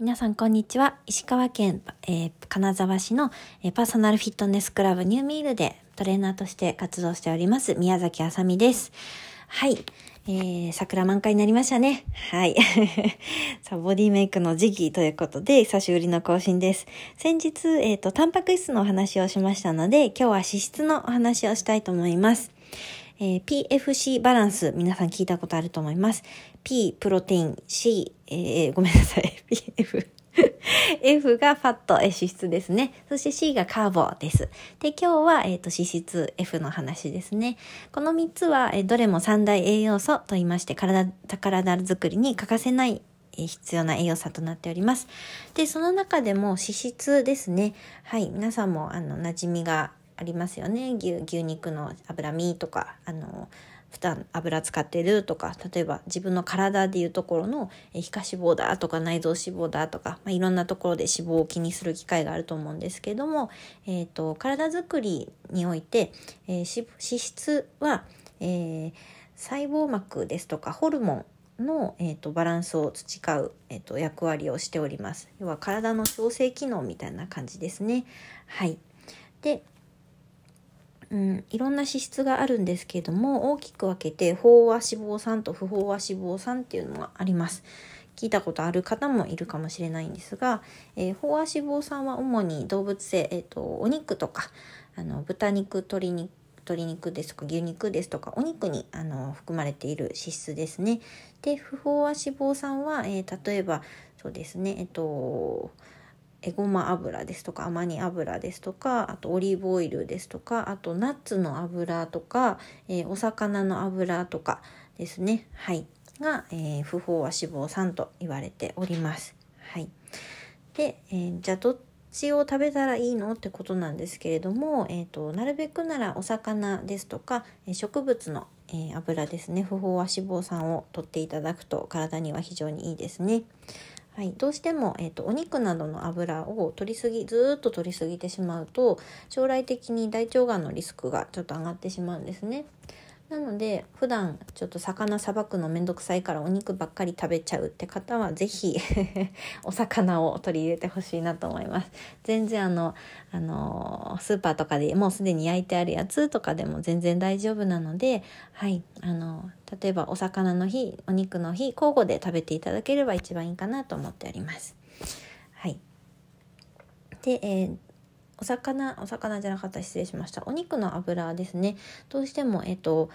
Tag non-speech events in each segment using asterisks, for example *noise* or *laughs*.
皆さんこんにちは。石川県、えー、金沢市の、えー、パーソナルフィットネスクラブニューミールでトレーナーとして活動しております宮崎あさみです。はい。えー、桜満開になりましたね。はい。*laughs* さあ、ボディメイクの時期ということで、久しぶりの更新です。先日、えっ、ー、と、タンパク質のお話をしましたので、今日は脂質のお話をしたいと思います。えー、PFC バランス、皆さん聞いたことあると思います。P、プロテイン、C、えー、ごめんなさい、*laughs* PF。F がファット、脂質ですね。そして C がカーボです。で、今日は、えっ、ー、と、脂質 F の話ですね。この3つは、えー、どれも三大栄養素と言いまして、体、体づくりに欠かせない必要な栄養素となっております。で、その中でも脂質ですね。はい。皆さんも、あの、馴染みがありますよね牛牛肉の脂身とかあの普段油使ってるとか例えば自分の体でいうところの皮下脂肪だとか内臓脂肪だとか、まあ、いろんなところで脂肪を気にする機会があると思うんですけども、えーと、体づくりにおいて、えー、脂質は、えー、細胞膜ですとかホルモンの、えーと、バランスを培う、えーと役割をしております。要は体の調整機能みたいな感じですね。はい。で、うん、いろんな脂質があるんですけれども大きく分けて飽和脂肪酸と不飽和脂肪酸っていうのがあります。聞いたことある方もいるかもしれないんですが、えー、飽和脂肪酸は主に動物性、えーと、お肉とかあの豚肉鶏肉鶏肉ですとか牛肉ですとかお肉にあの含まれている脂質ですね。で不飽和脂肪酸は、えー、例えばそうですねえっ、ー、とえごま油ですとかアマニ油ですとかあとオリーブオイルですとかあとナッツの油とか、えー、お魚の油とかですねはいが、えー、不飽和脂肪酸と言われております。はい、で、えー、じゃあどっちを食べたらいいのってことなんですけれども、えーと、なるべくならお魚ですとか植物の、え、油ですね不飽和脂肪酸を取っていただくと体には非常にいいですね。はい、どうしても、えーと、お肉などの油を取りすぎずっと取りすぎてしまうと将来的に大腸がんのリスクがちょっと上がってしまうんですね。なので普段ちょっと魚さばくのめんどくさいからお肉ばっかり食べちゃうって方は是非 *laughs* お魚を取り入れてほしいなと思います。全然あのあのスーパーとかでもうすでに焼いてあるやつとかでも全然大丈夫なのではいあの例えばお魚の日お肉の日交互で食べていただければ一番いいかなと思っております。はいで、えーお魚お魚じゃなかった失礼しましたお肉の油ですねどうしてもえっ、と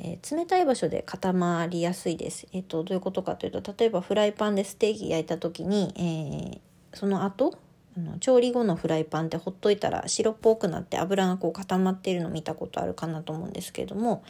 えー、冷たい場所で固まりやすいです。えっ、とどういうことかというと例えばフライパンでステーキ焼いた時に、えー、その後あの調理後のフライパンってほっといたら白っぽくなって油がこう固まっているの見たことあるかなと思うんですけれども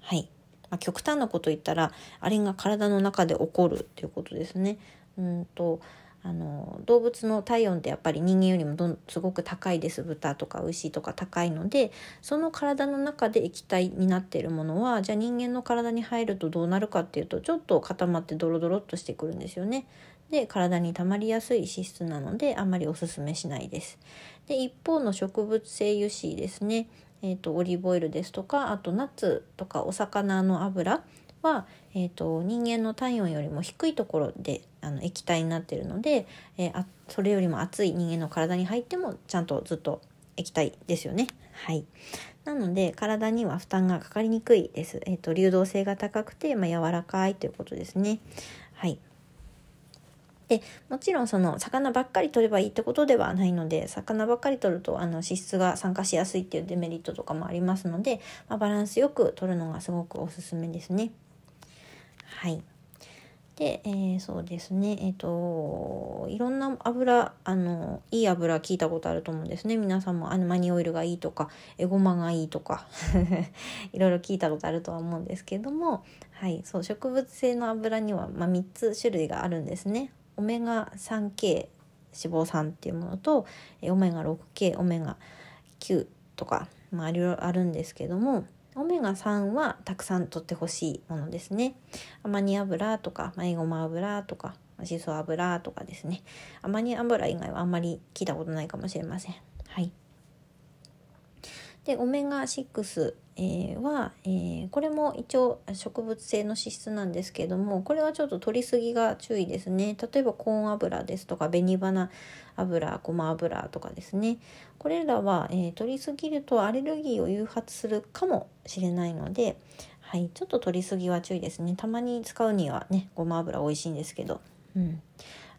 はい、まあ、極端なこと言ったらあれが体の中で起こるっていうことですね。うんとあの動物の体温ってやっぱり人間よりもどんすごく高いです豚とか牛とか高いのでその体の中で液体になっているものはじゃあ人間の体に入るとどうなるかっていうとちょっと固まってドロドロっとしてくるんですよね。で体に溜まりやすい脂質なのであんまりおすすめしないです。で一方の植物性油脂ですね、えーと、オリーブオイルですとかあとナッツとかお魚の油は、えーと、人間の体温よりも低いところであの液体になってるので、えー、あそれよりも熱い人間の体に入ってもちゃんとずっと液体ですよね。はい。なので体には負担がかかりにくいです。えっ、ー、と流動性が高くてまあ、柔らかいということですね。はい。でもちろんその魚ばっかり取ればいいってことではないので魚ばっかり取るとあの脂質が酸化しやすいっていうデメリットとかもありますので、まあ、バランスよく取るのがすごくおすすめですね。はい。で、えー、そうですね、えっ、ー、と、いろんな油、あの、いい油聞いたことあると思うんですね。皆さんもアマニオイルがいいとか、エゴマがいいとか、*laughs* いろいろ聞いたことあるとは思うんですけども、はい、そう、植物性の油には、まあ、3つ種類があるんですね。オメガ 3K 脂肪酸っていうものと、オメガ 6K、オメガ9とか、まあ、いろいろあるんですけども、オメガ3はたくさん取ってほしいものですね。アマニ油とか、マイゴマ油とか、シソ油とかですね。アマニ油以外はあんまり聞いたことないかもしれません。はい。でオメガ6、えー、は、えー、これも一応植物性の脂質なんですけどもこれはちょっと取りすぎが注意ですね。例えばコーン油ですとか紅花油ごま油とかですね。これらは、えー、取りすぎるとアレルギーを誘発するかもしれないので、はい、ちょっと取りすぎは注意ですね。たまに使うにはねごま油美味しいんですけど、うん。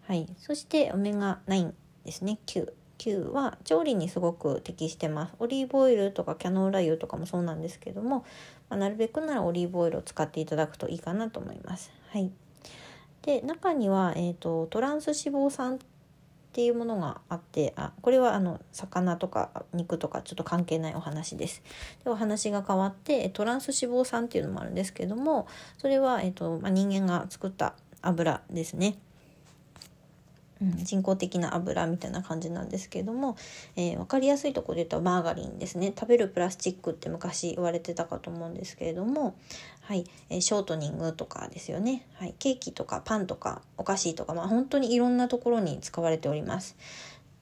はい、そしてオメガ9ですね。9 9は調理にすごく適してますオリーブオイルとかキャノーラ油とかもそうなんですけども、まあ、なるべくならオリーブオイルを使っていただくといいかなと思います。はい、で中には、えーと、トランス脂肪酸っていうものがあってあこれはあの魚とか肉とかちょっと関係ないお話です。でお話が変わってトランス脂肪酸っていうのもあるんですけどもそれは、えーとまあ、人間が作った油ですね。うん、人工的な油みたいな感じなんですけれども、えー、分かりやすいとこで言うとマーガリンですね。食べるプラスチックって昔言われてたかと思うんですけれども、はい。え、ショートニングとかですよね、はい、ケーキとかパンとかお菓子とか、まあ、本当にいろんなところに使われております。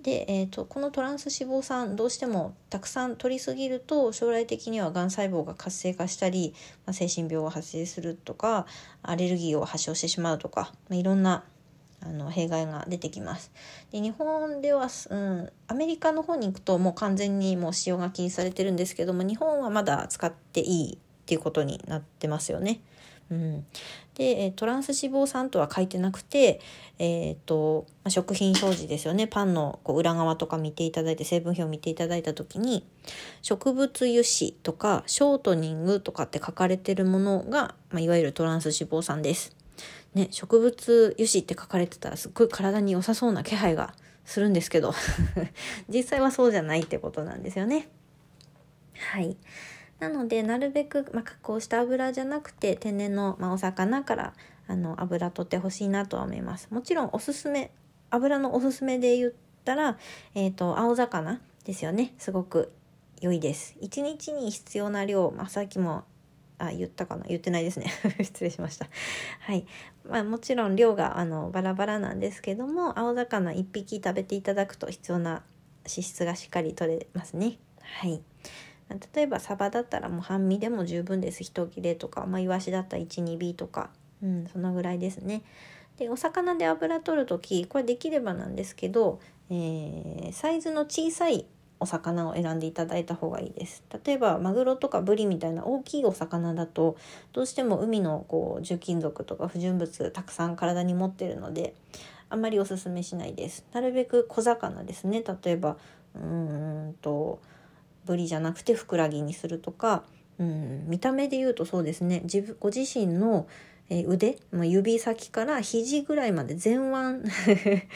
で、えーと、このトランス脂肪酸どうしてもたくさん取りすぎると将来的にはがん細胞が活性化したり、まあ、精神病が発生するとかアレルギーを発症してしまうとか、まあ、いろんなあの弊害が出てきます。で日本では、うん、アメリカの方に行くともう完全にもう使用が禁止されてるんですけども日本はまだ使っていいっていうことになってますよね。うん、でトランス脂肪酸とは書いてなくて、えーとま、食品表示ですよねパンのこう裏側とか見ていただいて成分表を見ていただいた時に植物油脂とかショートニングとかって書かれてるものが、まあ、いわゆるトランス脂肪酸です。ね、植物油脂って書かれてたらすっごい体に良さそうな気配がするんですけど *laughs* 実際はそうじゃないってことなんですよね。はい。なのでなるべく、まあ、加工した油じゃなくて天然の、まあ、お魚からあの油取ってほしいなとは思います。もちろんおすすめ油のおすすめで言ったら、えーと、青魚ですよねすごく良いです。1日に必要な量、まあ、さっきもあ言ったかな？言ってないですね。*laughs* 失礼しました。はい。まあもちろん量があのバラバラなんですけども青魚1匹食べていただくと必要な脂質がしっかり取れますね。はい。例えばサバだったらもう半身でも十分です。一切れとか、まあ、イワシだったら12尾とか。うんそのぐらいですね。でお魚で油取る時これできればなんですけど、えー、サイズの小さいお魚を選んでいただいた方がいいです。例えばマグロとかブリみたいな大きいお魚だとどうしても海のこう重金属とか不純物たくさん体に持ってるのであんまりおすすめしないです。なるべく小魚ですね。例えばうんとブリじゃなくてふくらぎにするとかうん見た目で言うとそうですね。自分ご自身のえー、腕、まあ、指先から肘ぐらいまで前腕。*laughs*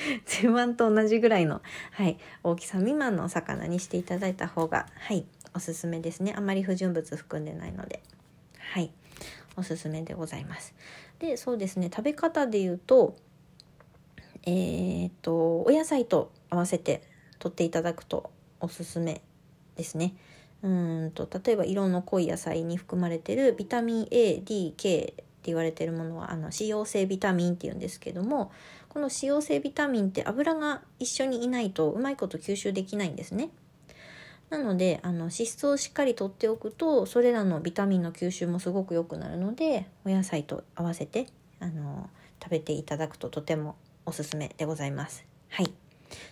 前腕と同じぐらいの、はい、大きさ未満のお魚にしていただいた方が、はい、おすすめですね。あまり不純物含んでないので。はいおすすめでございます。でそうですね。食べ方で言うとえー、っとお野菜と合わせて取っていただくとおすすめですね。うんと例えば色の濃い野菜に含まれてるビタミン ADK 言われてるものはあの脂溶性ビタミンっていうんですけどもこの脂溶性ビタミンって油が一緒にいないとうまいこと吸収できないんですね。なのであの脂質をしっかりとっておくとそれらのビタミンの吸収もすごく良くなるのでお野菜と合わせてあの食べていただくととてもおすすめでございます。はい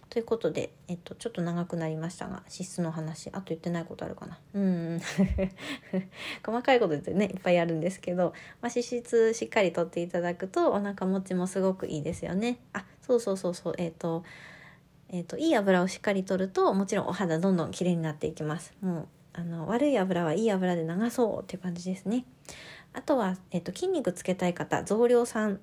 ということで、えっと、ちょっと長くなりましたが脂質の話あと言ってないことあるかな？うん。*laughs* 細かいことってねいっぱいあるんですけど、まあ、脂質しっかりとっていただくとお腹持ちもすごくいいですよね。あそうそうそうそう。えっ、とえーと、いい油をしっかりとるともちろんお肌どんどん綺麗になっていきます。もうあの悪い油はいい油で流そうっていう感じですね。あとは、えーと筋肉つけたい方増量酸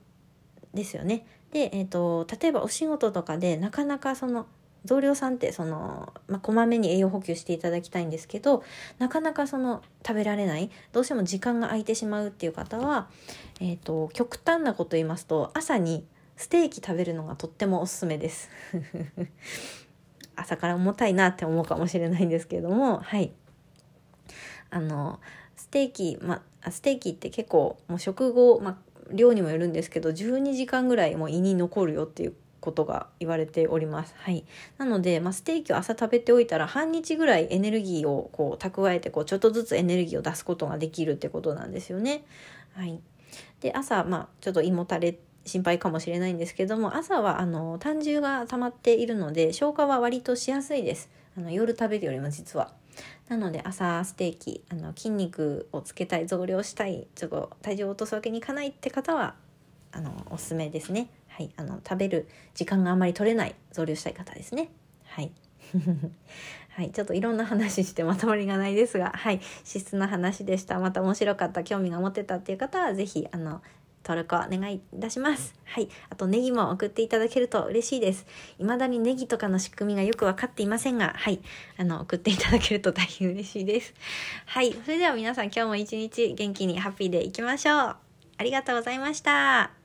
ですよねで、えーと、例えばお仕事とかでなかなかその増量さんってその、まあ、こまめに栄養補給していただきたいんですけどなかなかその食べられないどうしても時間が空いてしまうっていう方は、えーと、極端なこと言いますと朝にステーキ食べるのがとってもおすすめです。*laughs* 朝から重たいなって思うかもしれないんですけれどもはいあのステーキ、ま、ステーキって結構もう食後、まあ、量にもよるんですけど12時間ぐらいも胃に残るよっていうことが言われております。はい。なので、まあ、ステーキを朝食べておいたら半日ぐらいエネルギーをこう蓄えてこうちょっとずつエネルギーを出すことができるってことなんですよね。はい。で朝、まあ、ちょっと胃もたれ心配かもしれないんですけども朝はあの胆汁が溜まっているので消化は割としやすいですあの夜食べるよりも実はなので朝ステーキあの筋肉をつけたい増量したいちょっと体重を落とすわけにいかないって方はあのおすすめですね。はい。あの食べる時間があんまり取れない増量したい方ですね。はい。*laughs* はい、ちょっといろんな話してまとまりがないですが、はい、脂質の話でした。また面白かった、興味が持てたっていう方は、是非あの、登録お願いいたします。はい。あとネギも送っていただけると嬉しいです。未だにネギとかの仕組みがよくわかっていませんが、はい。あの、送っていただけると大変嬉しいです。はい。それでは皆さん今日も一日元気にハッピーでいきましょう。ありがとうございました。